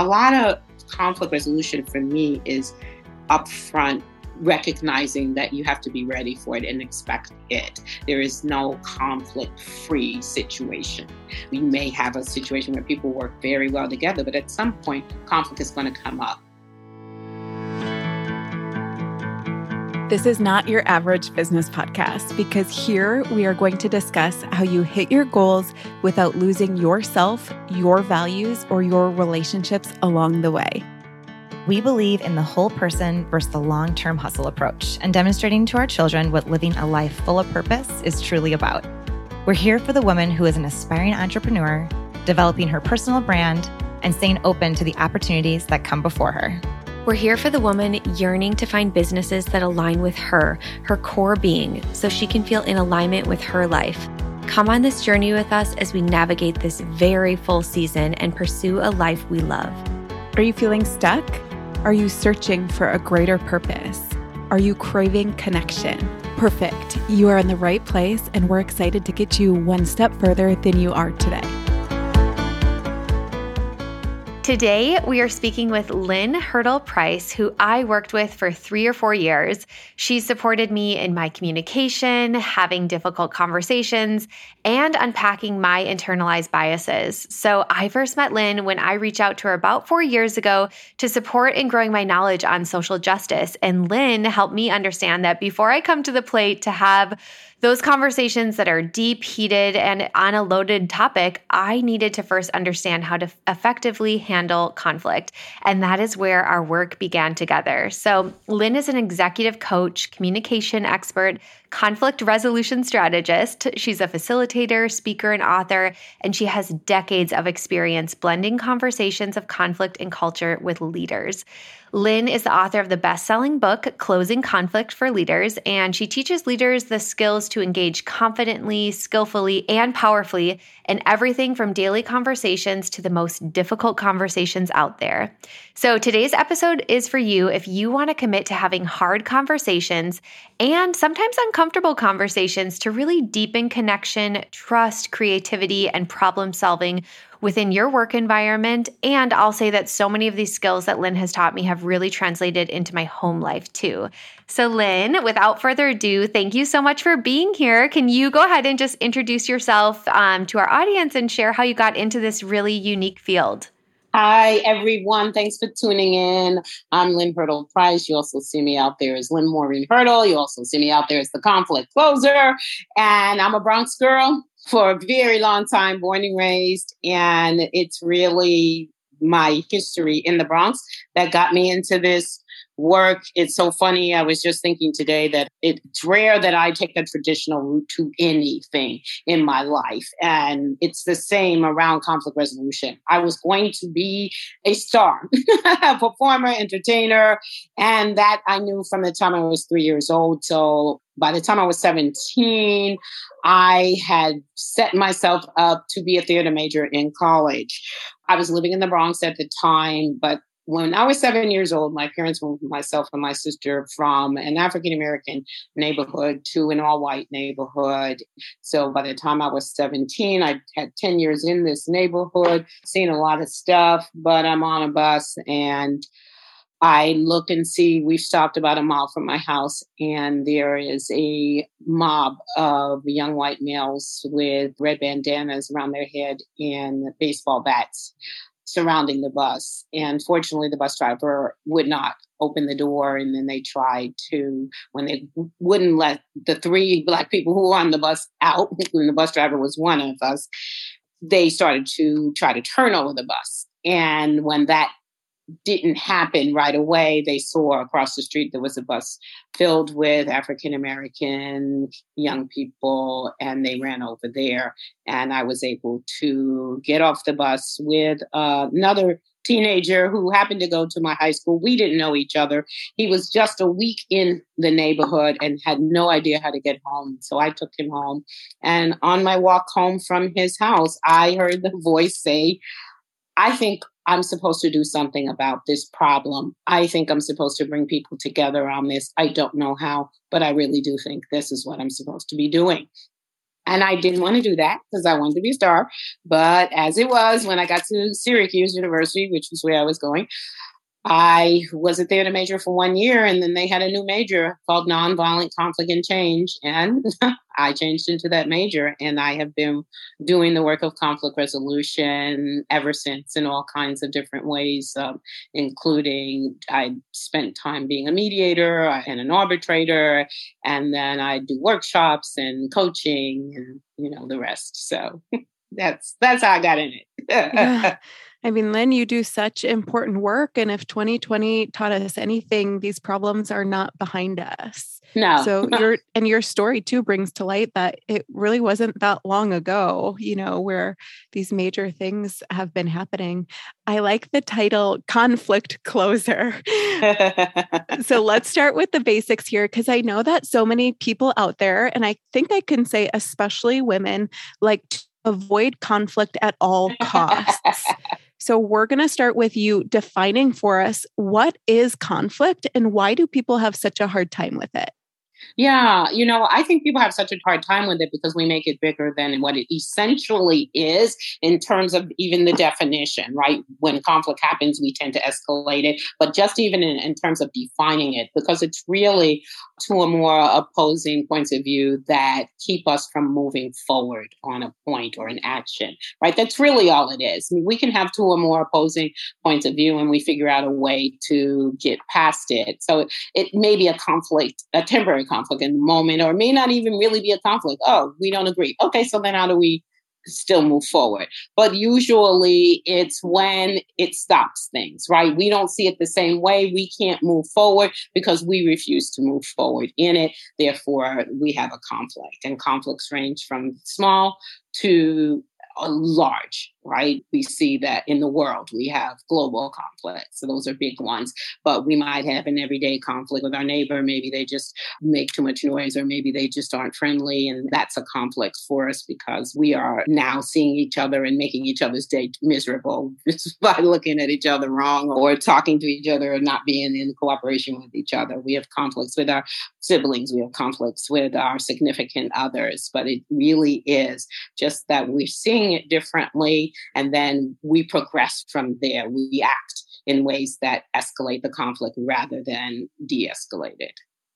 a lot of conflict resolution for me is upfront recognizing that you have to be ready for it and expect it. There is no conflict free situation. We may have a situation where people work very well together, but at some point, conflict is going to come up. This is not your average business podcast because here we are going to discuss how you hit your goals without losing yourself, your values, or your relationships along the way. We believe in the whole person versus the long term hustle approach and demonstrating to our children what living a life full of purpose is truly about. We're here for the woman who is an aspiring entrepreneur, developing her personal brand, and staying open to the opportunities that come before her. We're here for the woman yearning to find businesses that align with her, her core being, so she can feel in alignment with her life. Come on this journey with us as we navigate this very full season and pursue a life we love. Are you feeling stuck? Are you searching for a greater purpose? Are you craving connection? Perfect. You are in the right place, and we're excited to get you one step further than you are today. Today, we are speaking with Lynn Hurdle Price, who I worked with for three or four years. She supported me in my communication, having difficult conversations, and unpacking my internalized biases. So, I first met Lynn when I reached out to her about four years ago to support in growing my knowledge on social justice. And Lynn helped me understand that before I come to the plate to have those conversations that are deep, heated, and on a loaded topic, I needed to first understand how to effectively handle conflict. And that is where our work began together. So, Lynn is an executive coach, communication expert, conflict resolution strategist. She's a facilitator, speaker, and author, and she has decades of experience blending conversations of conflict and culture with leaders. Lynn is the author of the best selling book, Closing Conflict for Leaders, and she teaches leaders the skills to engage confidently, skillfully, and powerfully in everything from daily conversations to the most difficult conversations out there. So, today's episode is for you if you want to commit to having hard conversations and sometimes uncomfortable conversations to really deepen connection, trust, creativity, and problem solving within your work environment. And I'll say that so many of these skills that Lynn has taught me have really translated into my home life too. So, Lynn, without further ado, thank you so much for being here. Can you go ahead and just introduce yourself um, to our audience and share how you got into this really unique field? Hi, everyone. Thanks for tuning in. I'm Lynn Hurdle Price. You also see me out there as Lynn Maureen Hurdle. You also see me out there as the conflict closer. And I'm a Bronx girl for a very long time, born and raised. And it's really my history in the Bronx that got me into this work. It's so funny. I was just thinking today that it's rare that I take a traditional route to anything in my life. And it's the same around conflict resolution. I was going to be a star, a performer, entertainer. And that I knew from the time I was three years old. So by the time I was 17, I had set myself up to be a theater major in college. I was living in the Bronx at the time, but when I was seven years old, my parents moved myself and my sister from an African American neighborhood to an all white neighborhood. So by the time I was 17, I had 10 years in this neighborhood, seen a lot of stuff, but I'm on a bus and I look and see, we've stopped about a mile from my house, and there is a mob of young white males with red bandanas around their head and baseball bats surrounding the bus. And fortunately, the bus driver would not open the door. And then they tried to, when they wouldn't let the three black people who were on the bus out, when the bus driver was one of us, they started to try to turn over the bus. And when that didn't happen right away. They saw across the street there was a bus filled with African American young people, and they ran over there. And I was able to get off the bus with uh, another teenager who happened to go to my high school. We didn't know each other. He was just a week in the neighborhood and had no idea how to get home. So I took him home. And on my walk home from his house, I heard the voice say, I think I'm supposed to do something about this problem. I think I'm supposed to bring people together on this. I don't know how, but I really do think this is what I'm supposed to be doing. And I didn't want to do that because I wanted to be a star. But as it was, when I got to Syracuse University, which was where I was going, I wasn't there to major for one year, and then they had a new major called Nonviolent Conflict and Change, and I changed into that major, and I have been doing the work of conflict resolution ever since in all kinds of different ways, um, including I spent time being a mediator and an arbitrator, and then I do workshops and coaching, and you know the rest. So that's that's how I got in it. yeah. I mean, Lynn, you do such important work. And if 2020 taught us anything, these problems are not behind us. No. So your and your story too brings to light that it really wasn't that long ago, you know, where these major things have been happening. I like the title conflict closer. so let's start with the basics here because I know that so many people out there and I think I can say especially women like to avoid conflict at all costs. So, we're going to start with you defining for us what is conflict and why do people have such a hard time with it? Yeah, you know, I think people have such a hard time with it because we make it bigger than what it essentially is in terms of even the definition, right? When conflict happens, we tend to escalate it, but just even in, in terms of defining it, because it's really two or more opposing points of view that keep us from moving forward on a point or an action, right? That's really all it is. I mean, we can have two or more opposing points of view and we figure out a way to get past it. So it may be a conflict, a temporary conflict in the moment, or may not even really be a conflict. Oh, we don't agree. Okay, so then how do we still move forward? But usually it's when it stops things, right? We don't see it the same way. We can't move forward because we refuse to move forward in it. Therefore, we have a conflict, and conflicts range from small to large, right? We see that in the world we have global conflicts. So those are big ones. But we might have an everyday conflict with our neighbor. Maybe they just make too much noise, or maybe they just aren't friendly. And that's a conflict for us because we are now seeing each other and making each other's day miserable just by looking at each other wrong or talking to each other or not being in cooperation with each other. We have conflicts with our siblings, we have conflicts with our significant others. But it really is just that we're seeing it differently and then we progress from there. We act in ways that escalate the conflict rather than de escalate it.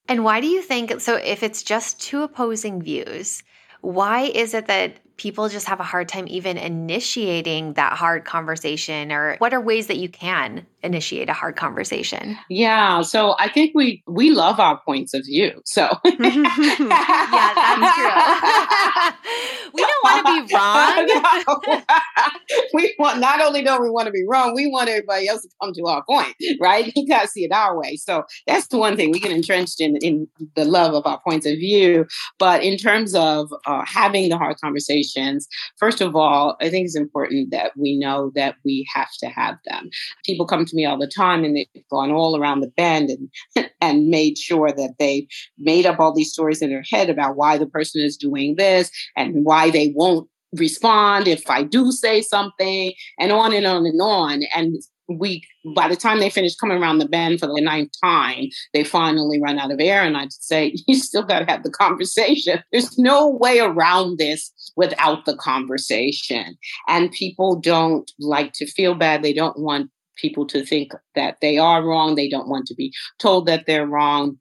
And why do you think so? If it's just two opposing views, why is it that people just have a hard time even initiating that hard conversation or what are ways that you can initiate a hard conversation yeah so i think we we love our points of view so yeah that's true we don't want to be wrong we want not only don't we want to be wrong we want everybody else to come to our point right? You got to see it our way. So that's the one thing we get entrenched in in the love of our points of view. But in terms of uh, having the hard conversations, first of all, I think it's important that we know that we have to have them. People come to me all the time and they've gone all around the bend and, and made sure that they made up all these stories in their head about why the person is doing this and why they won't respond if I do say something, and on and on and on. And we by the time they finish coming around the bend for the ninth time they finally run out of air and i'd say you still got to have the conversation. There's no way around this without the conversation. And people don't like to feel bad. They don't want people to think that they are wrong. They don't want to be told that they're wrong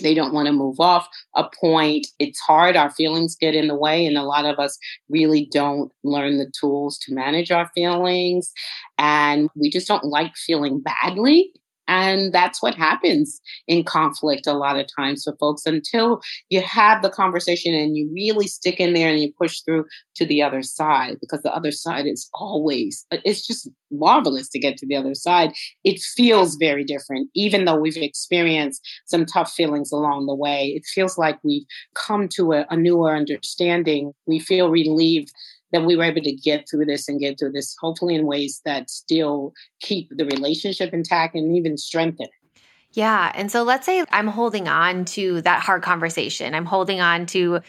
they don't want to move off a point. It's hard. Our feelings get in the way, and a lot of us really don't learn the tools to manage our feelings. And we just don't like feeling badly. And that's what happens in conflict a lot of times for folks until you have the conversation and you really stick in there and you push through to the other side because the other side is always, uh, it's just marvelous to get to the other side. It feels very different, even though we've experienced some tough feelings along the way. It feels like we've come to a, a newer understanding. We feel relieved that we were able to get through this and get through this, hopefully in ways that still keep the relationship intact and even strengthen it. Yeah. And so let's say I'm holding on to that hard conversation. I'm holding on to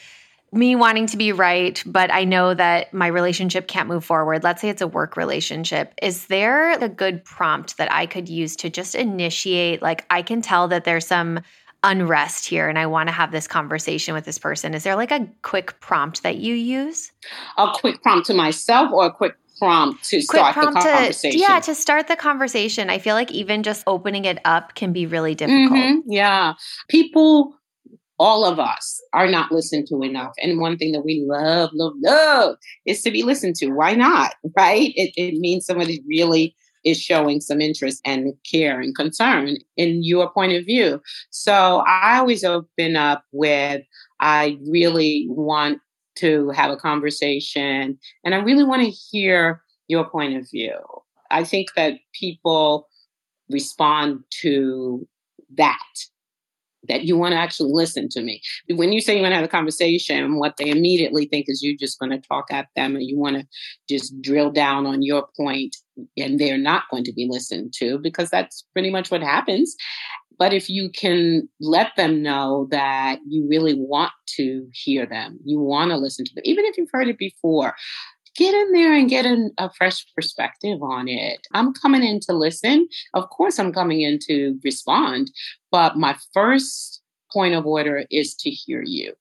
me wanting to be right, but I know that my relationship can't move forward. Let's say it's a work relationship. Is there a good prompt that I could use to just initiate? Like, I can tell that there's some unrest here and I want to have this conversation with this person? Is there like a quick prompt that you use? A quick prompt to myself or a quick prompt to quick start prompt the conversation? To, yeah, to start the conversation. I feel like even just opening it up can be really difficult. Mm-hmm, yeah. People all of us are not listened to enough. And one thing that we love, love, love is to be listened to. Why not? Right? It, it means somebody really is showing some interest and care and concern in your point of view. So I always open up with I really want to have a conversation and I really want to hear your point of view. I think that people respond to that that you want to actually listen to me. When you say you want to have a conversation, what they immediately think is you're just going to talk at them and you want to just drill down on your point and they're not going to be listened to because that's pretty much what happens. But if you can let them know that you really want to hear them, you want to listen to them, even if you've heard it before, get in there and get an, a fresh perspective on it. I'm coming in to listen. Of course, I'm coming in to respond, but my first point of order is to hear you.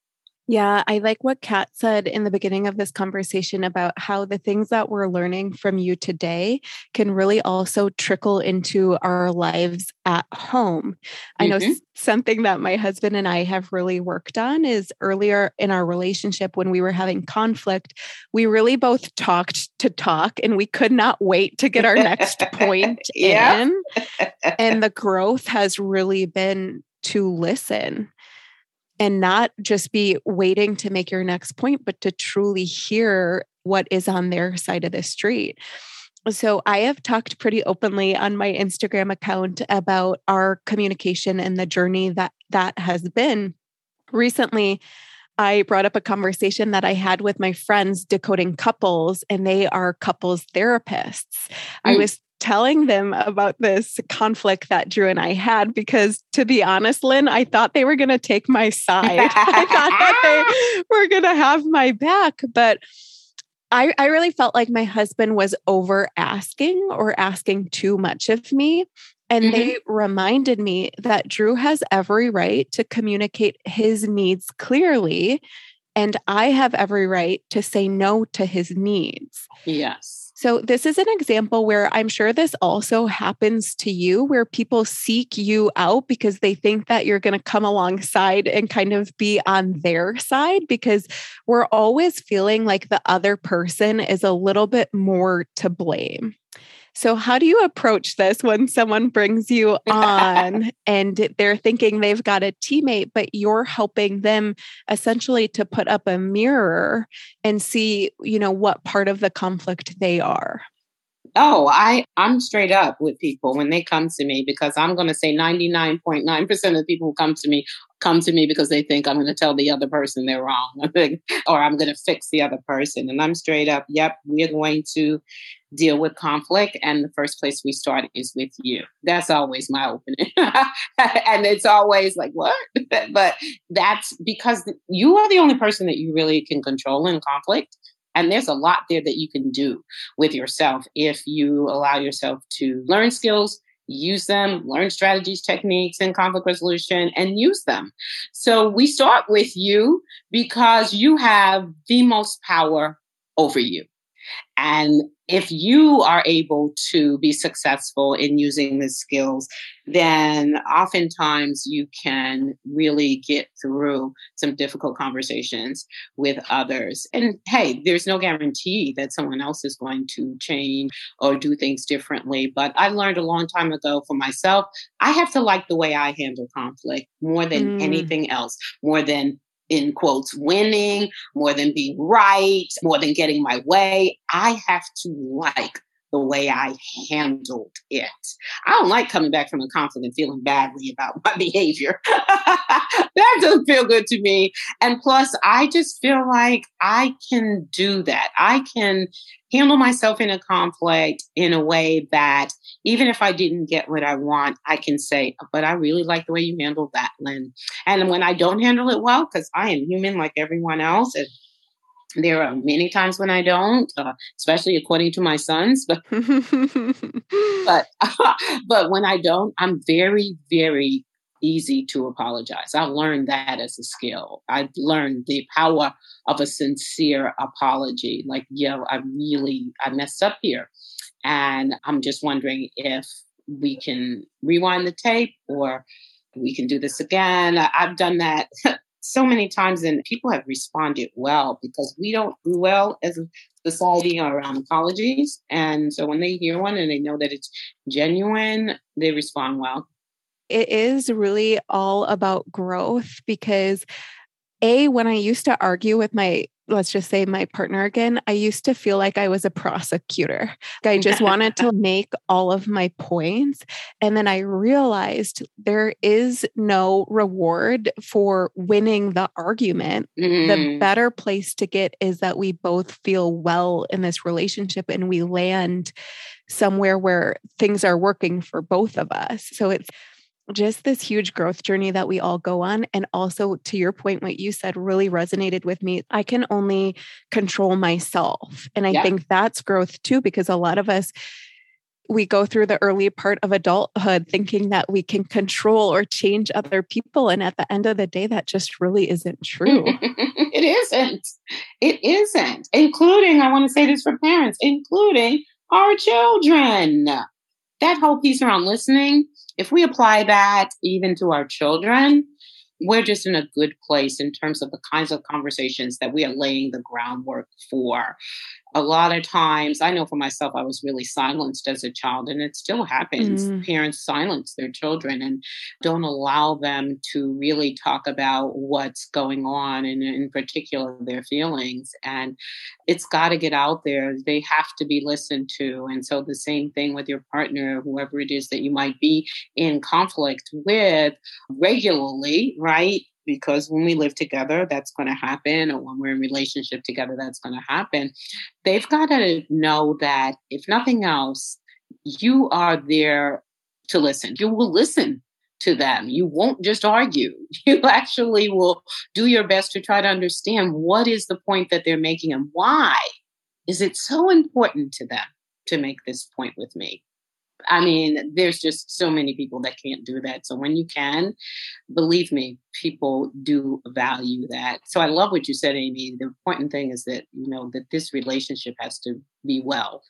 Yeah, I like what Kat said in the beginning of this conversation about how the things that we're learning from you today can really also trickle into our lives at home. Mm-hmm. I know mm-hmm. something that my husband and I have really worked on is earlier in our relationship when we were having conflict, we really both talked to talk and we could not wait to get our next point in. And the growth has really been to listen and not just be waiting to make your next point, but to truly hear what is on their side of the street. So, I have talked pretty openly on my Instagram account about our communication and the journey that that has been. Recently, I brought up a conversation that I had with my friends decoding couples, and they are couples therapists. Mm. I was telling them about this conflict that Drew and I had because, to be honest, Lynn, I thought they were going to take my side. I thought that they were going to have my back. But I, I really felt like my husband was over asking or asking too much of me. And mm-hmm. they reminded me that Drew has every right to communicate his needs clearly. And I have every right to say no to his needs. Yes. So, this is an example where I'm sure this also happens to you, where people seek you out because they think that you're going to come alongside and kind of be on their side because we're always feeling like the other person is a little bit more to blame. So, how do you approach this when someone brings you on and they're thinking they've got a teammate, but you're helping them essentially to put up a mirror and see, you know, what part of the conflict they are? Oh, I I'm straight up with people when they come to me because I'm going to say 99.9% of the people who come to me come to me because they think I'm going to tell the other person they're wrong or I'm going to fix the other person and I'm straight up, yep, we're going to deal with conflict and the first place we start is with you. That's always my opening. and it's always like, what? but that's because you are the only person that you really can control in conflict. And there's a lot there that you can do with yourself if you allow yourself to learn skills, use them, learn strategies, techniques, and conflict resolution, and use them. So we start with you because you have the most power over you. And if you are able to be successful in using the skills, then oftentimes you can really get through some difficult conversations with others. And hey, there's no guarantee that someone else is going to change or do things differently. But I learned a long time ago for myself, I have to like the way I handle conflict more than mm. anything else, more than in quotes, winning, more than being right, more than getting my way. I have to like the way I handled it. I don't like coming back from a conflict and feeling badly about my behavior. that doesn't feel good to me. And plus, I just feel like I can do that. I can handle myself in a conflict in a way that even if I didn't get what I want, I can say, but I really like the way you handled that, Lynn. And when I don't handle it well, because I am human like everyone else, and there are many times when I don't, uh, especially according to my sons. But but but when I don't, I'm very very easy to apologize. I learned that as a skill. I learned the power of a sincere apology. Like, yo, I really I messed up here. And I'm just wondering if we can rewind the tape or we can do this again. I've done that so many times and people have responded well because we don't do well as a society around apologies. And so when they hear one and they know that it's genuine, they respond well. It is really all about growth because a when i used to argue with my let's just say my partner again, I used to feel like I was a prosecutor. I just wanted to make all of my points. And then I realized there is no reward for winning the argument. Mm. The better place to get is that we both feel well in this relationship and we land somewhere where things are working for both of us. So it's just this huge growth journey that we all go on. And also, to your point, what you said really resonated with me. I can only control myself. And I yeah. think that's growth too, because a lot of us, we go through the early part of adulthood thinking that we can control or change other people. And at the end of the day, that just really isn't true. it isn't. It isn't. Including, I want to say this for parents, including our children. That whole piece around listening if we apply that even to our children, we're just in a good place in terms of the kinds of conversations that we are laying the groundwork for a lot of times, I know for myself, I was really silenced as a child, and it still happens. Mm. Parents silence their children and don't allow them to really talk about what's going on, and in particular, their feelings. And it's got to get out there. They have to be listened to. And so, the same thing with your partner, whoever it is that you might be in conflict with regularly, right? Because when we live together that's going to happen or when we're in relationship together that's going to happen. They've got to know that if nothing else you are there to listen. You will listen to them. You won't just argue. You actually will do your best to try to understand what is the point that they're making and why is it so important to them to make this point with me I mean, there's just so many people that can't do that. So when you can, believe me, people do value that. So I love what you said, Amy. The important thing is that, you know, that this relationship has to be well.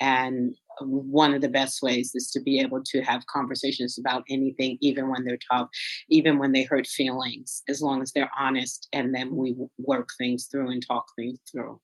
And one of the best ways is to be able to have conversations about anything, even when they're tough, even when they hurt feelings, as long as they're honest and then we work things through and talk things through.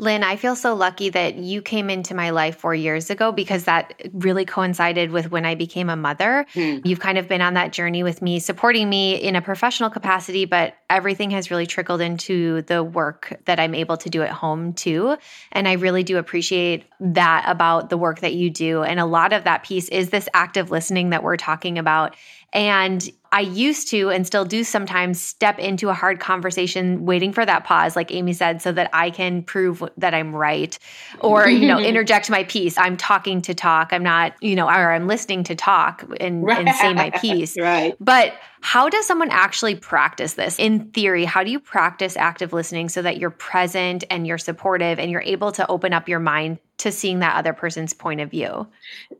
Lynn, I feel so lucky that you came into my life four years ago because that really coincided with when I became a mother. Hmm. You've kind of been on that journey with me, supporting me in a professional capacity, but everything has really trickled into the work that I'm able to do at home too. And I really do appreciate that about the work that you do. And a lot of that piece is this active listening that we're talking about. And I used to and still do sometimes step into a hard conversation waiting for that pause like Amy said so that I can prove that I'm right or you know interject my piece. I'm talking to talk. I'm not, you know, or I'm listening to talk and, right. and say my piece. right. But how does someone actually practice this? In theory, how do you practice active listening so that you're present and you're supportive and you're able to open up your mind to seeing that other person's point of view?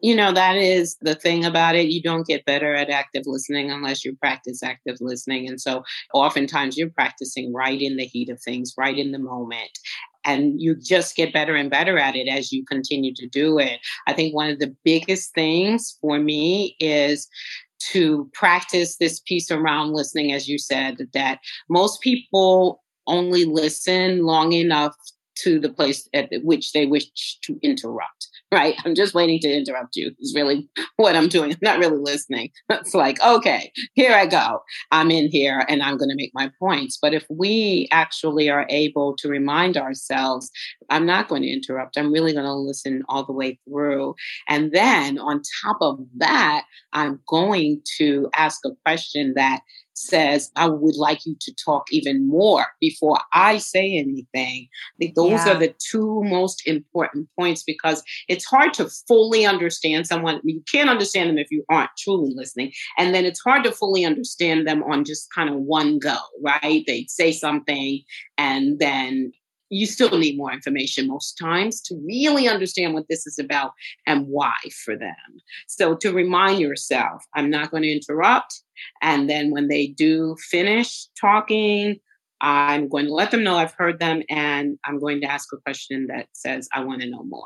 You know, that is the thing about it. You don't get better at active listening unless you practice active listening. And so oftentimes you're practicing right in the heat of things, right in the moment and you just get better and better at it as you continue to do it. I think one of the biggest things for me is to practice this piece around listening, as you said, that most people only listen long enough to the place at which they wish to interrupt right? I'm just waiting to interrupt you, is really what I'm doing. I'm not really listening. It's like, okay, here I go. I'm in here and I'm going to make my points. But if we actually are able to remind ourselves, I'm not going to interrupt, I'm really going to listen all the way through. And then on top of that, I'm going to ask a question that says, I would like you to talk even more before I say anything. I think those yeah. are the two most important points because it's hard to fully understand someone. You can't understand them if you aren't truly listening. And then it's hard to fully understand them on just kind of one go, right? They say something and then you still need more information most times to really understand what this is about and why for them. So to remind yourself, I'm not going to interrupt. And then when they do finish talking, I'm going to let them know I've heard them and I'm going to ask a question that says, I want to know more.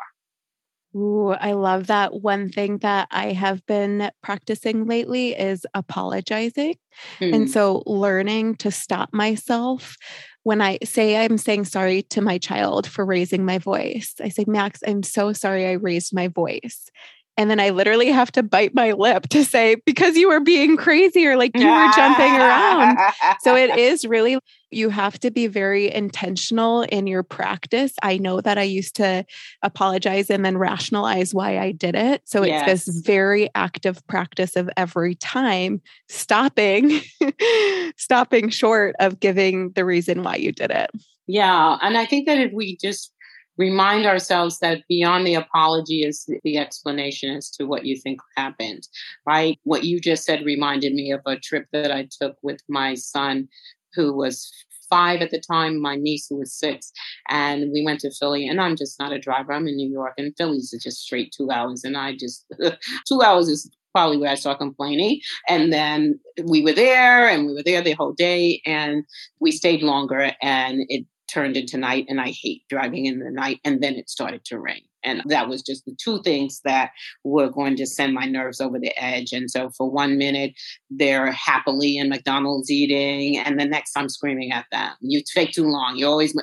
Ooh, I love that. One thing that I have been practicing lately is apologizing. Mm. And hmm. so learning to stop myself when I say I'm saying sorry to my child for raising my voice. I say, Max, I'm so sorry I raised my voice. And then I literally have to bite my lip to say, because you were being crazy or like you were jumping around. So it is really, you have to be very intentional in your practice. I know that I used to apologize and then rationalize why I did it. So it's this very active practice of every time stopping, stopping short of giving the reason why you did it. Yeah. And I think that if we just remind ourselves that beyond the apology is the explanation as to what you think happened, right? What you just said reminded me of a trip that I took with my son, who was five at the time, my niece who was six, and we went to Philly. And I'm just not a driver. I'm in New York, and Philly's just straight two hours, and I just two hours is probably where I start complaining. And then we were there, and we were there the whole day, and we stayed longer, and it turned into night and I hate driving in the night. And then it started to rain. And that was just the two things that were going to send my nerves over the edge. And so for one minute, they're happily in McDonald's eating, and the next I'm screaming at them. You take too long. You always.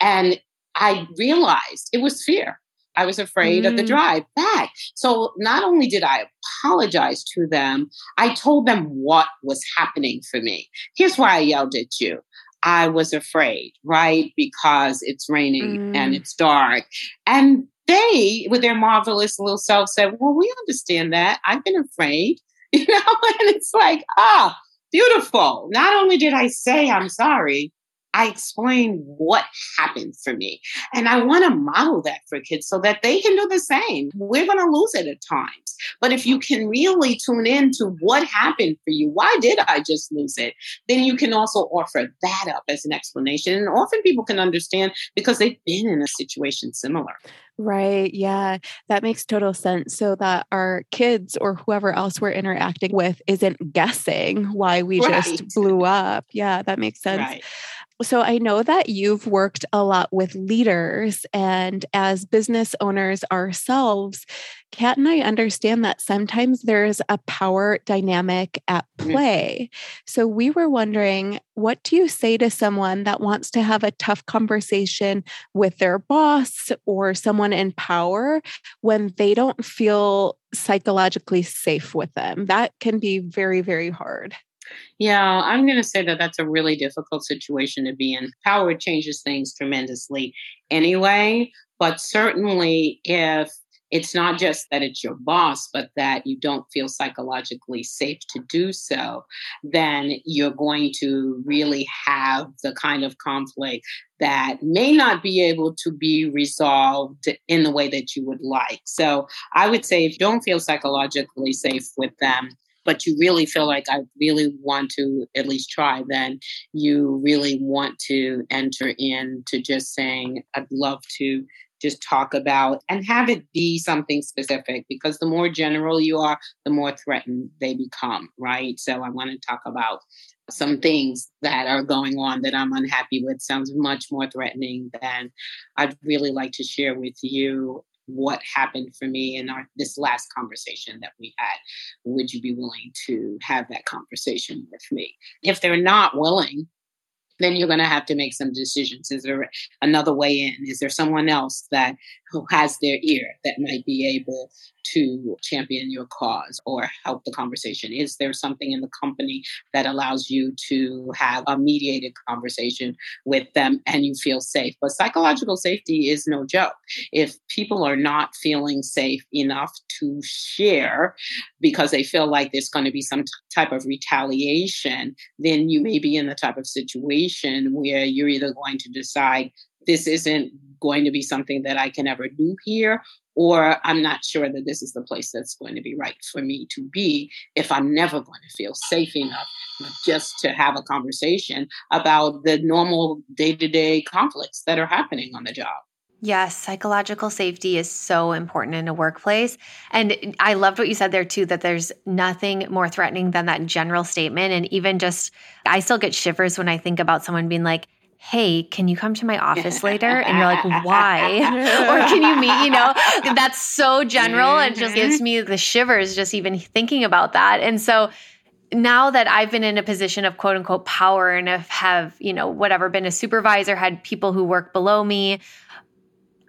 And I realized it was fear. I was afraid mm. of the mm. drive back. So not only did I apologize to them, I told them what was happening for me. Here's why I yelled at you. I was afraid, right? Because it's raining mm. and it's dark. And they, with their marvelous little self, said, Well, we understand that. I've been afraid, you know? And it's like, ah, beautiful. Not only did I say I'm sorry, I explain what happened for me. And I want to model that for kids so that they can do the same. We're going to lose it at times. But if you can really tune in to what happened for you, why did I just lose it? Then you can also offer that up as an explanation. And often people can understand because they've been in a situation similar. Right. Yeah. That makes total sense. So that our kids or whoever else we're interacting with isn't guessing why we right. just blew up. Yeah, that makes sense. Right. So I know that you've worked a lot with leaders, and as business owners ourselves, Kat and I understand that sometimes there's a power dynamic at mm. play. So we were wondering what do you say to someone that wants to have a tough conversation with their boss or someone in power when they don't feel psychologically safe with them? That can be very, very hard. Yeah, I'm going to say that that's a really difficult situation to be in. Power changes things tremendously anyway, but certainly if it's not just that it's your boss, but that you don't feel psychologically safe to do so, then you're going to really have the kind of conflict that may not be able to be resolved in the way that you would like. So I would say if you don't feel psychologically safe with them, but you really feel like I really want to at least try, then you really want to enter into just saying, I'd love to just talk about and have it be something specific because the more general you are, the more threatened they become, right? So I want to talk about some things that are going on that I'm unhappy with sounds much more threatening than I'd really like to share with you what happened for me in our this last conversation that we had. Would you be willing to have that conversation with me? If they're not willing then you're going to have to make some decisions. Is there another way in? Is there someone else that who has their ear that might be able to champion your cause or help the conversation? Is there something in the company that allows you to have a mediated conversation with them and you feel safe? But psychological safety is no joke. If people are not feeling safe enough to share because they feel like there's going to be some t- type of retaliation, then you may be in the type of situation where you're either going to decide this isn't going to be something that I can ever do here, or I'm not sure that this is the place that's going to be right for me to be if I'm never going to feel safe enough just to have a conversation about the normal day to day conflicts that are happening on the job. Yes, psychological safety is so important in a workplace. And I loved what you said there too that there's nothing more threatening than that general statement. And even just, I still get shivers when I think about someone being like, hey, can you come to my office later? And you're like, why? or can you meet, you know, that's so general. It just gives mm-hmm. me the shivers just even thinking about that. And so, now that I've been in a position of quote unquote power and have, you know, whatever, been a supervisor, had people who work below me,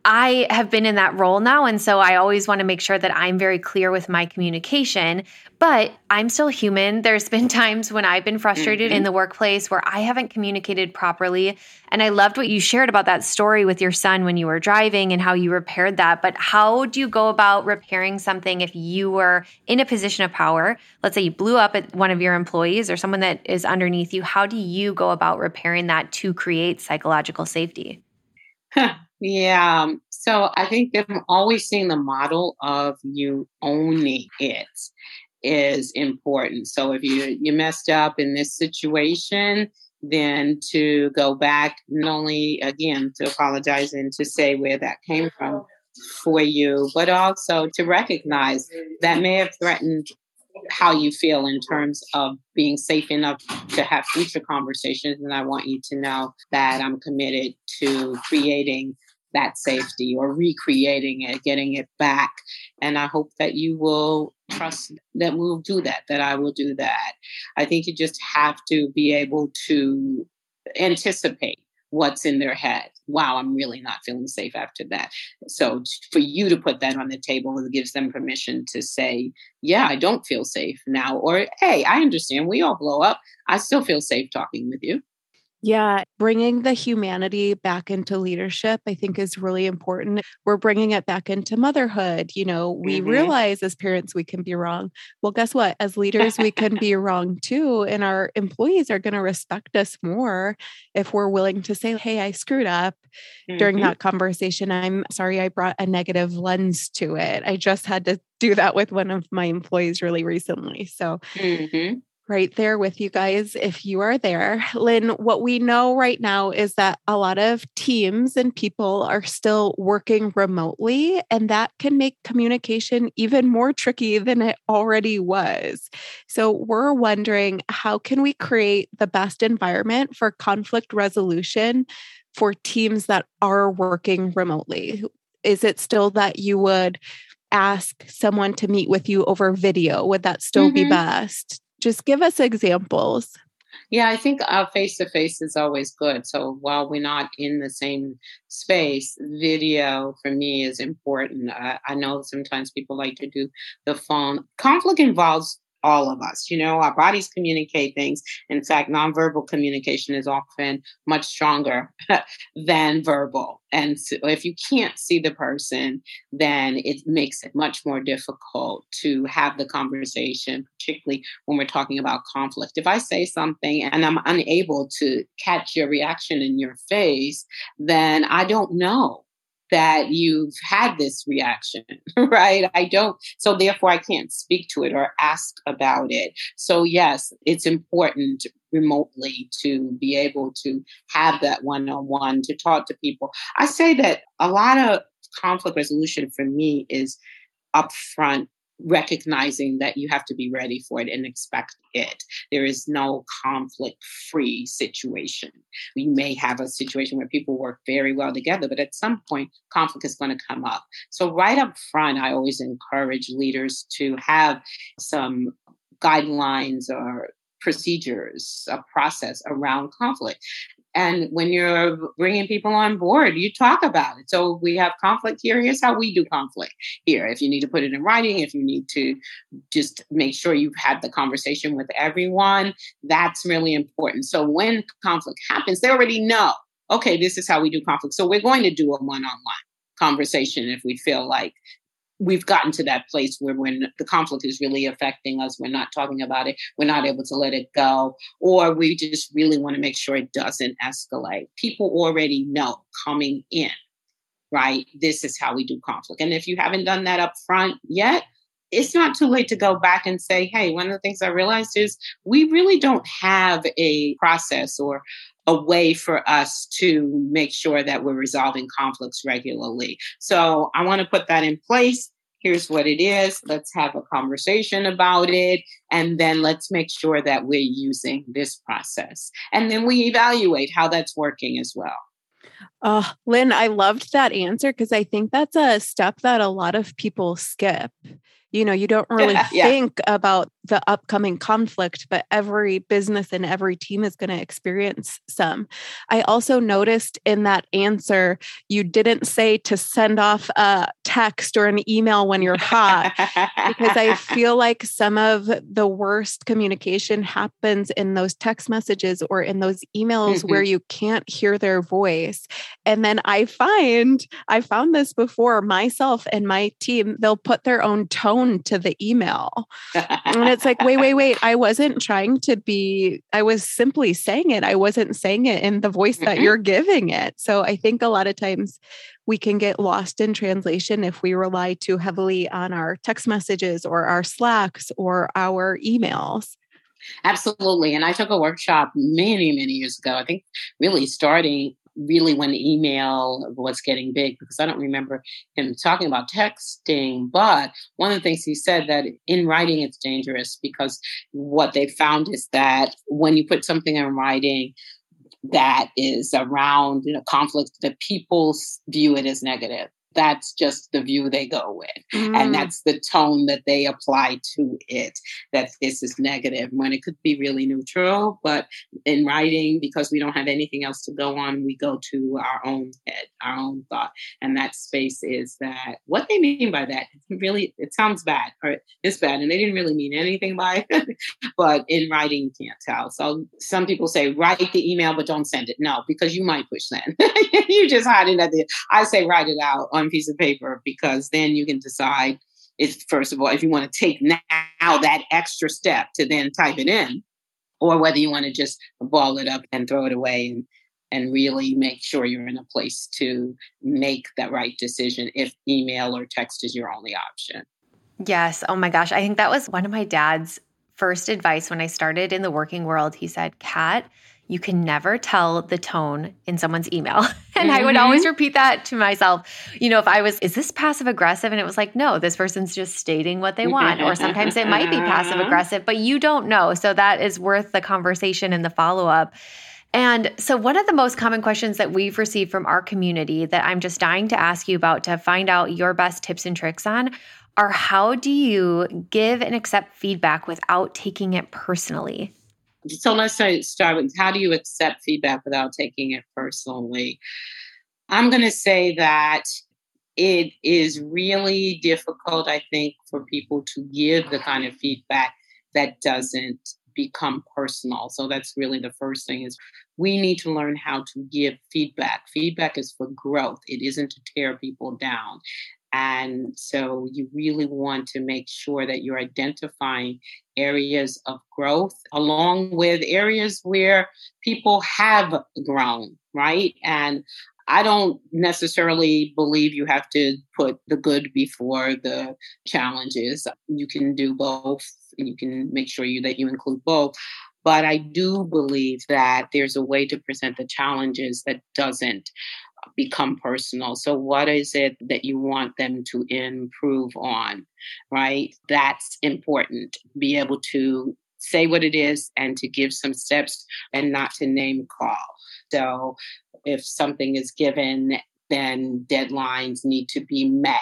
I have been in that role now. And so I always want to make sure that I'm very clear with my communication. But I'm still human. There's been times when I've been frustrated mm-hmm. in the workplace where I haven't communicated properly. And I loved what you shared about that story with your son when you were driving and how you repaired that. But how do you go about repairing something if you were in a position of power? Let's say you blew up at one of your employees or someone that is underneath you. How do you go about repairing that to create psychological safety? Yeah. Um, so I think I'm always seeing the model of you owning it is important. So if you you messed up in this situation, then to go back not only again to apologize and to say where that came from for you, but also to recognize that may have threatened how you feel in terms of being safe enough to have future conversations. And I want you to know that I'm committed to creating that safety or recreating it, getting it back. And I hope that you will trust that we'll do that, that I will do that. I think you just have to be able to anticipate what's in their head. Wow, I'm really not feeling safe after that. So for you to put that on the table, gives them permission to say, yeah, I don't feel safe now. Or, hey, I understand we all blow up. I still feel safe talking with you. Yeah, bringing the humanity back into leadership, I think, is really important. We're bringing it back into motherhood. You know, we mm-hmm. realize as parents we can be wrong. Well, guess what? As leaders, we can be wrong too. And our employees are going to respect us more if we're willing to say, hey, I screwed up mm-hmm. during that conversation. I'm sorry I brought a negative lens to it. I just had to do that with one of my employees really recently. So, mm-hmm right there with you guys if you are there. Lynn, what we know right now is that a lot of teams and people are still working remotely, and that can make communication even more tricky than it already was. So, we're wondering how can we create the best environment for conflict resolution for teams that are working remotely? Is it still that you would ask someone to meet with you over video? Would that still mm-hmm. be best? Just give us examples. Yeah, I think face to face is always good. So while we're not in the same space, video for me is important. I, I know sometimes people like to do the phone. Conflict involves all of us. You know, our bodies communicate things. In fact, nonverbal communication is often much stronger than verbal. And so if you can't see the person, then it makes it much more difficult to have the conversation, particularly when we're talking about conflict. If I say something and I'm unable to catch your reaction in your face, then I don't know that you've had this reaction, right? I don't, so therefore I can't speak to it or ask about it. So, yes, it's important remotely to be able to have that one on one to talk to people. I say that a lot of conflict resolution for me is upfront recognizing that you have to be ready for it and expect it. There is no conflict free situation. You may have a situation where people work very well together, but at some point, conflict is going to come up. So, right up front, I always encourage leaders to have some guidelines or procedures, a process around conflict. And when you're bringing people on board, you talk about it. So we have conflict here. Here's how we do conflict here. If you need to put it in writing, if you need to just make sure you've had the conversation with everyone, that's really important. So when conflict happens, they already know, okay, this is how we do conflict. So we're going to do a one on one conversation if we feel like we've gotten to that place where when the conflict is really affecting us, we're not talking about it, we're not able to let it go, or we just really want to make sure it doesn't escalate. People already know coming in right? This is how we do conflict. And if you haven't done that up front yet, it's not too late to go back and say, hey, one of the things I realized is we really don't have a process or a way for us to make sure that we're resolving conflicts regularly. So I want to put that in place. Here's what it is. Let's have a conversation about it. And then let's make sure that we're using this process. And then we evaluate how that's working as well. Oh, Lynn, I loved that answer because I think that's a step that a lot of people skip you know you don't really yeah. think about the upcoming conflict but every business and every team is going to experience some i also noticed in that answer you didn't say to send off a text or an email when you're hot because i feel like some of the worst communication happens in those text messages or in those emails mm-hmm. where you can't hear their voice and then i find i found this before myself and my team they'll put their own tone tone to the email. and it's like, wait, wait, wait. I wasn't trying to be, I was simply saying it. I wasn't saying it in the voice that mm-hmm. you're giving it. So I think a lot of times we can get lost in translation if we rely too heavily on our text messages or our Slacks or our emails. Absolutely. And I took a workshop many, many years ago, I think really starting really when email was getting big because I don't remember him talking about texting. But one of the things he said that in writing it's dangerous because what they found is that when you put something in writing, that is around you know, conflict that people view it as negative that's just the view they go with. Mm. And that's the tone that they apply to it, that this is negative when it could be really neutral. But in writing, because we don't have anything else to go on, we go to our own head, our own thought. And that space is that what they mean by that really, it sounds bad or it's bad. And they didn't really mean anything by it. but in writing, you can't tell. So some people say, write the email, but don't send it. No, because you might push send. you just hide it at the, I say, write it out on piece of paper because then you can decide if first of all if you want to take now that extra step to then type it in or whether you want to just ball it up and throw it away and and really make sure you're in a place to make that right decision if email or text is your only option. Yes. Oh my gosh. I think that was one of my dad's first advice when I started in the working world. He said, Kat, you can never tell the tone in someone's email. and mm-hmm. I would always mm-hmm. repeat that to myself. You know, if I was, is this passive aggressive? And it was like, no, this person's just stating what they want. or sometimes it might be passive aggressive, but you don't know. So that is worth the conversation and the follow up. And so, one of the most common questions that we've received from our community that I'm just dying to ask you about to find out your best tips and tricks on are how do you give and accept feedback without taking it personally? So let's say, start with how do you accept feedback without taking it personally? I'm going to say that it is really difficult, I think, for people to give the kind of feedback that doesn't become personal. So that's really the first thing is we need to learn how to give feedback. Feedback is for growth. It isn't to tear people down. And so you really want to make sure that you're identifying areas of growth along with areas where people have grown, right? And I don't necessarily believe you have to put the good before the challenges. You can do both. You can make sure you that you include both. But I do believe that there's a way to present the challenges that doesn't become personal. So, what is it that you want them to improve on? Right? That's important. Be able to say what it is and to give some steps and not to name call. So, if something is given, then deadlines need to be met.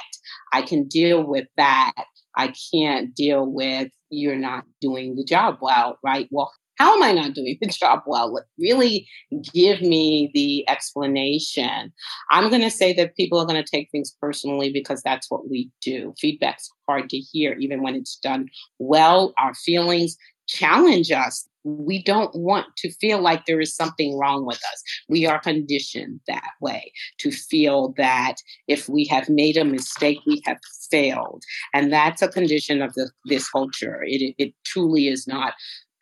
I can deal with that. I can't deal with you're not doing the job well, right? Well, how am I not doing the job well? Really give me the explanation. I'm going to say that people are going to take things personally because that's what we do. Feedback's hard to hear, even when it's done well. Our feelings challenge us. We don't want to feel like there is something wrong with us. We are conditioned that way to feel that if we have made a mistake, we have failed. And that's a condition of the, this culture. It, it truly is not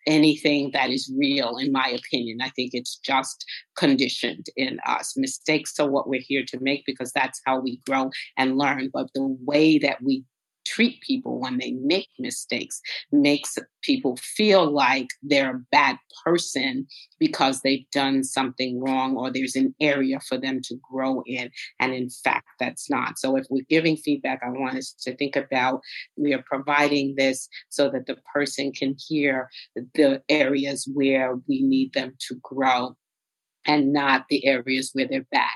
anything that is real, in my opinion. I think it's just conditioned in us. Mistakes are what we're here to make because that's how we grow and learn. But the way that we treat people when they make mistakes makes people feel like they're a bad person because they've done something wrong or there's an area for them to grow in. And in fact, that's not. So if we're giving feedback, I want us to think about we are providing this so that the person can hear the areas where we need them to grow and not the areas where they're bad.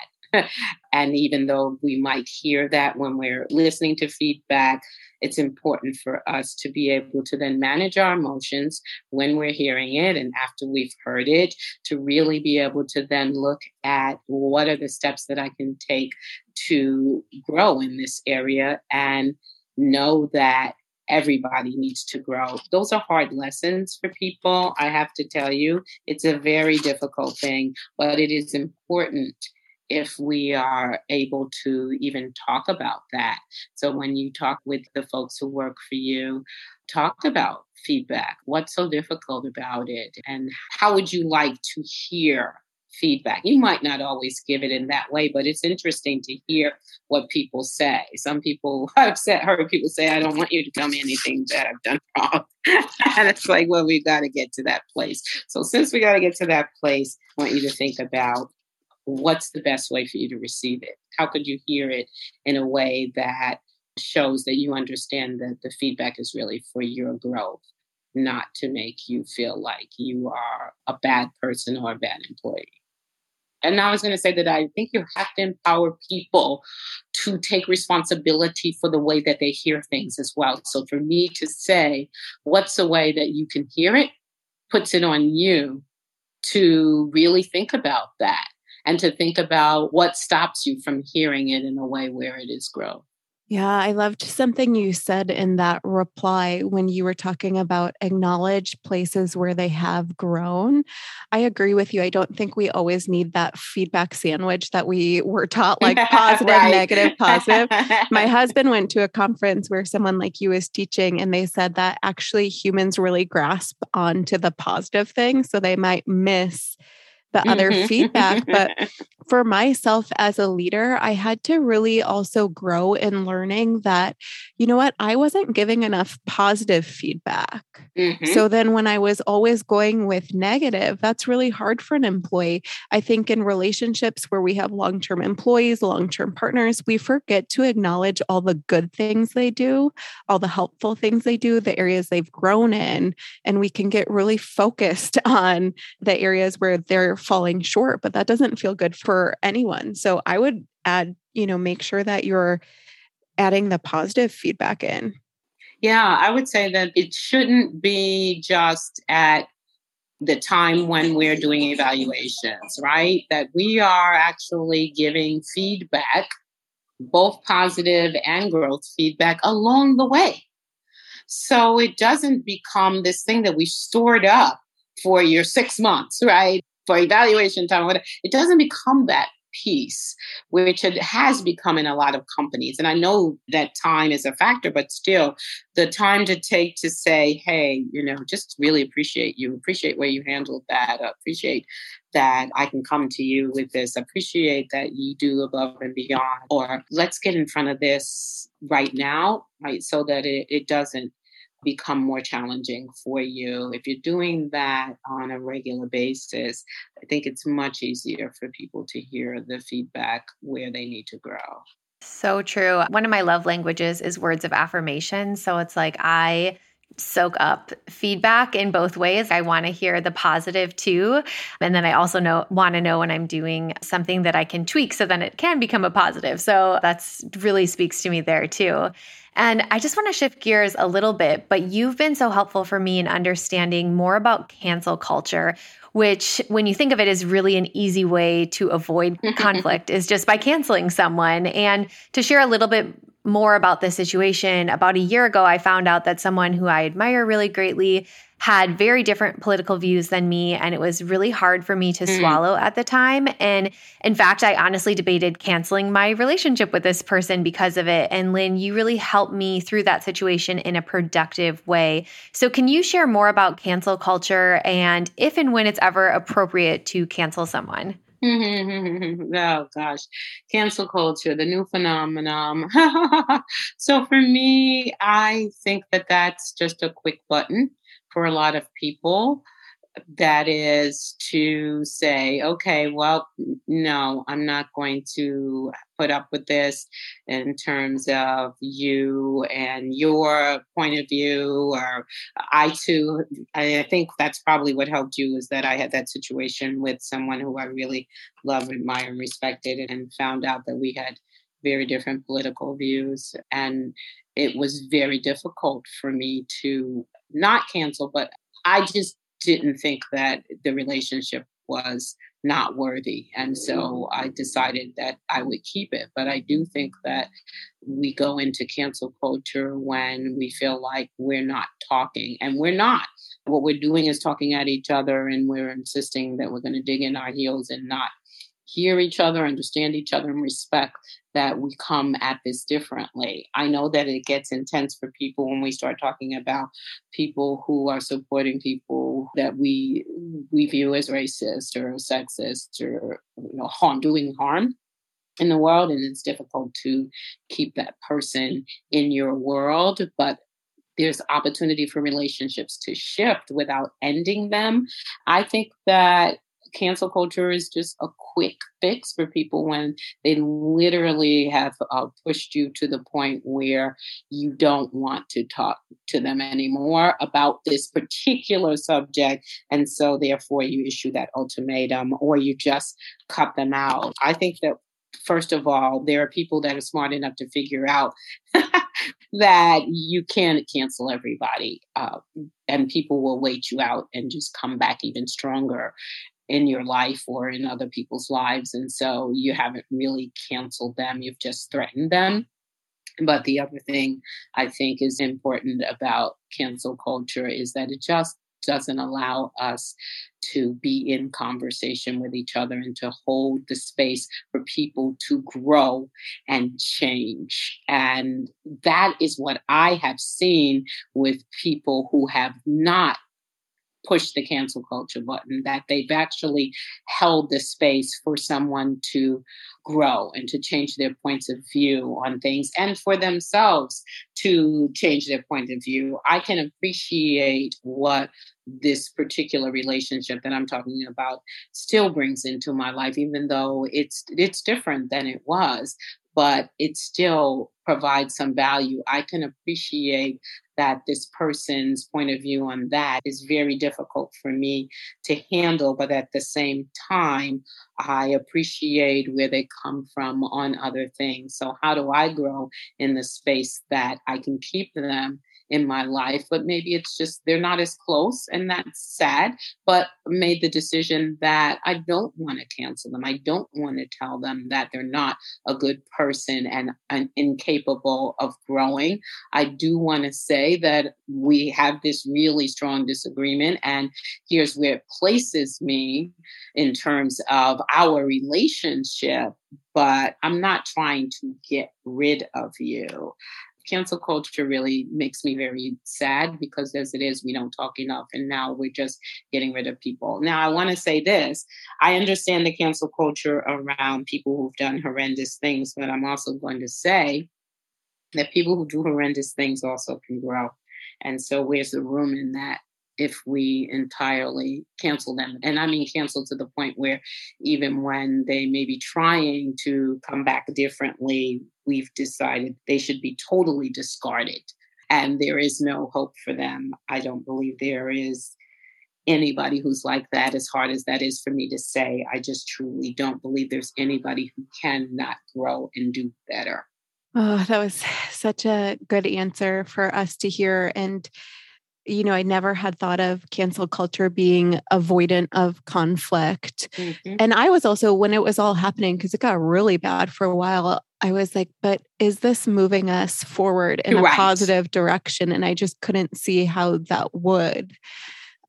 and even though we might hear that when we're listening to feedback, it's important for us to be able to then manage our emotions when we're hearing it and after we've heard it, to really be able to then look at what are the steps that I can take to grow in this area and know that everybody needs to grow. Those are hard lessons for people. I have to tell you, it's a very difficult thing, but it is important if we are able to even talk about that. So when you talk with the folks who work for you, talk about feedback. What's so difficult about it? And how would you like to hear feedback? You might not always give it in that way, but it's interesting to hear what people say. Some people I've said, heard people say, I don't want you to tell me anything that I've done wrong. and it's like, well, we've got to get to that place. So since we got to get to that place, I want you to think about what's the best way for you to receive it? How could you hear it in a way that shows that you understand that the feedback is really for your growth, not to make you feel like you are a bad person or a bad employee? And now I was going to say that I think you have to empower people to take responsibility for the way that they hear things as well. So for me to say, what's the way that you can hear it, puts it on you to really think about that and to think about what stops you from hearing it in a way where it is growth. Yeah, I loved something you said in that reply when you were talking about acknowledge places where they have grown. I agree with you. I don't think we always need that feedback sandwich that we were taught like positive, right. negative, positive. My husband went to a conference where someone like you was teaching, and they said that actually humans really grasp onto the positive thing. So they might miss the other mm-hmm. feedback. But for myself as a leader, I had to really also grow in learning that, you know what, I wasn't giving enough positive feedback. Mm-hmm. So then when I was always going with negative, that's really hard for an employee. I think in relationships where we have long term employees, long term partners, we forget to acknowledge all the good things they do, all the helpful things they do, the areas they've grown in. And we can get really focused on the areas where they're falling short, but that doesn't feel good for anyone. So I would add, you know, make sure that you're adding the positive feedback in. Yeah, I would say that it shouldn't be just at the time when we're doing evaluations, right? That we are actually giving feedback, both positive and growth feedback along the way. So it doesn't become this thing that we stored up for your six months, right? For evaluation time, it doesn't become that piece, which it has become in a lot of companies. And I know that time is a factor, but still, the time to take to say, hey, you know, just really appreciate you, appreciate where you handled that, appreciate that I can come to you with this, appreciate that you do above and beyond, or let's get in front of this right now, right? So that it, it doesn't become more challenging for you. If you're doing that on a regular basis, I think it's much easier for people to hear the feedback where they need to grow. So true. One of my love languages is words of affirmation. So it's like I soak up feedback in both ways. I want to hear the positive too. And then I also know want to know when I'm doing something that I can tweak so then it can become a positive. So that's really speaks to me there too. And I just want to shift gears a little bit, but you've been so helpful for me in understanding more about cancel culture, which, when you think of it, is really an easy way to avoid conflict, is just by canceling someone. And to share a little bit more about this situation, about a year ago, I found out that someone who I admire really greatly had very different political views than me. And it was really hard for me to mm. swallow at the time. And in fact, I honestly debated canceling my relationship with this person because of it. And Lynne, you really helped me through that situation in a productive way. So, can you share more about cancel culture and if and when it's ever appropriate to cancel someone? oh gosh, cancel culture, the new phenomenon. so for me, I think that that's just a quick button for a lot of people that is to say, okay, well, no, I'm not going to put up with this in terms of you and your point of view. Or I too, I think that's probably what helped you is that I had that situation with someone who I really love, admire, and respected, and found out that we had very different political views. And it was very difficult for me to not cancel, but I just didn't think that the relationship was not worthy. And so I decided that I would keep it. But I do think that we go into cancel culture when we feel like we're not talking, and we're not. What we're doing is talking at each other, and we're insisting that we're going to dig in our heels and not hear each other, understand each other, and respect that we come at this differently. I know that it gets intense for people when we start talking about people who are supporting people that we we view as racist or sexist or you know harm doing harm in the world and it's difficult to keep that person in your world but there's opportunity for relationships to shift without ending them i think that cancel culture is just a quick fix for people when they literally have uh, pushed you to the point where you don't want to talk to them anymore about this particular subject. And so, therefore, you issue that ultimatum or you just cut them out. I think that first of all, there are people that are smart enough to figure out that you can't cancel everybody, uh, and people will wait you out and just come back even stronger in your life or in other people's lives. And so you haven't really canceled them, you've just threatened them. But the other thing I think is important about cancel culture is that it just doesn't allow us to be in conversation with each other and to hold the space for people to grow and change. And that is what I have seen with people who have not push the cancel culture button, that they've actually held the space for someone to grow and to change their points of view on things and for themselves to change their point of view. I can appreciate what this particular relationship that I'm talking about still brings into my life, even though it's it's different than it was but it still provides some value. I can appreciate that this person's point of view on that is very difficult for me to handle, but at the same time, I appreciate where they come from on other things. So, how do I grow in the space that I can keep them in my life, but maybe it's just they're not as close and that's sad. But made the decision that I don't want to cancel them. I don't want to tell them that they're not a good person and, and incapable of growing. I do want to say that we have this really strong disagreement, and here's where it places me in terms of our relationship but I'm not trying to get rid of you cancel culture really makes me very sad because as it is, we don't talk enough. And now we're just getting rid of people. Now, I want to say this I understand the cancel culture around people who've done horrendous things, but I'm also going to say that people who do horrendous things also can grow. And so, where's the room in that? If we entirely cancel them. And I mean cancel to the point where even when they may be trying to come back differently, we've decided they should be totally discarded. And there is no hope for them. I don't believe there is anybody who's like that, as hard as that is for me to say. I just truly don't believe there's anybody who cannot grow and do better. Oh, that was such a good answer for us to hear. And you know, I never had thought of cancel culture being avoidant of conflict. Mm-hmm. And I was also, when it was all happening, because it got really bad for a while, I was like, but is this moving us forward in right. a positive direction? And I just couldn't see how that would.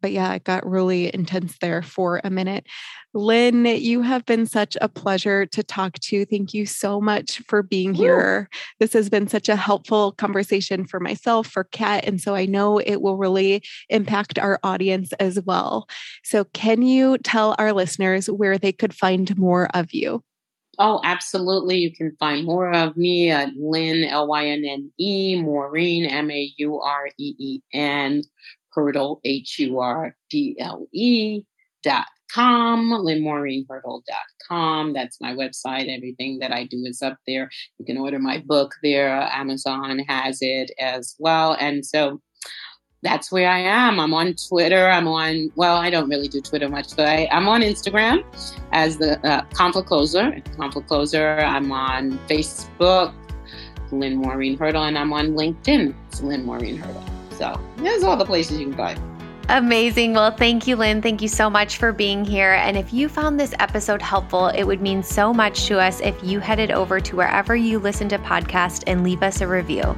But yeah, it got really intense there for a minute. Lynne, you have been such a pleasure to talk to. Thank you so much for being here. This has been such a helpful conversation for myself, for Kat. And so I know it will really impact our audience as well. So, can you tell our listeners where they could find more of you? Oh, absolutely. You can find more of me at Lynne, L Y N N E, Maureen, M A U R E E N, Hurdle, H U R D L E dot com, lynnemaureenhurdle.com. That's my website. Everything that I do is up there. You can order my book there. Amazon has it as well. And so that's where I am. I'm on Twitter. I'm on, well, I don't really do Twitter much, but I, am on Instagram as the uh, Conflict Closer. Conflict Closer. I'm on Facebook, Lynne Maureen Hurdle, and I'm on LinkedIn. It's Lynne Maureen Hurdle. So there's all the places you can find. Amazing. Well, thank you, Lynne. Thank you so much for being here. And if you found this episode helpful, it would mean so much to us if you headed over to wherever you listen to podcasts and leave us a review.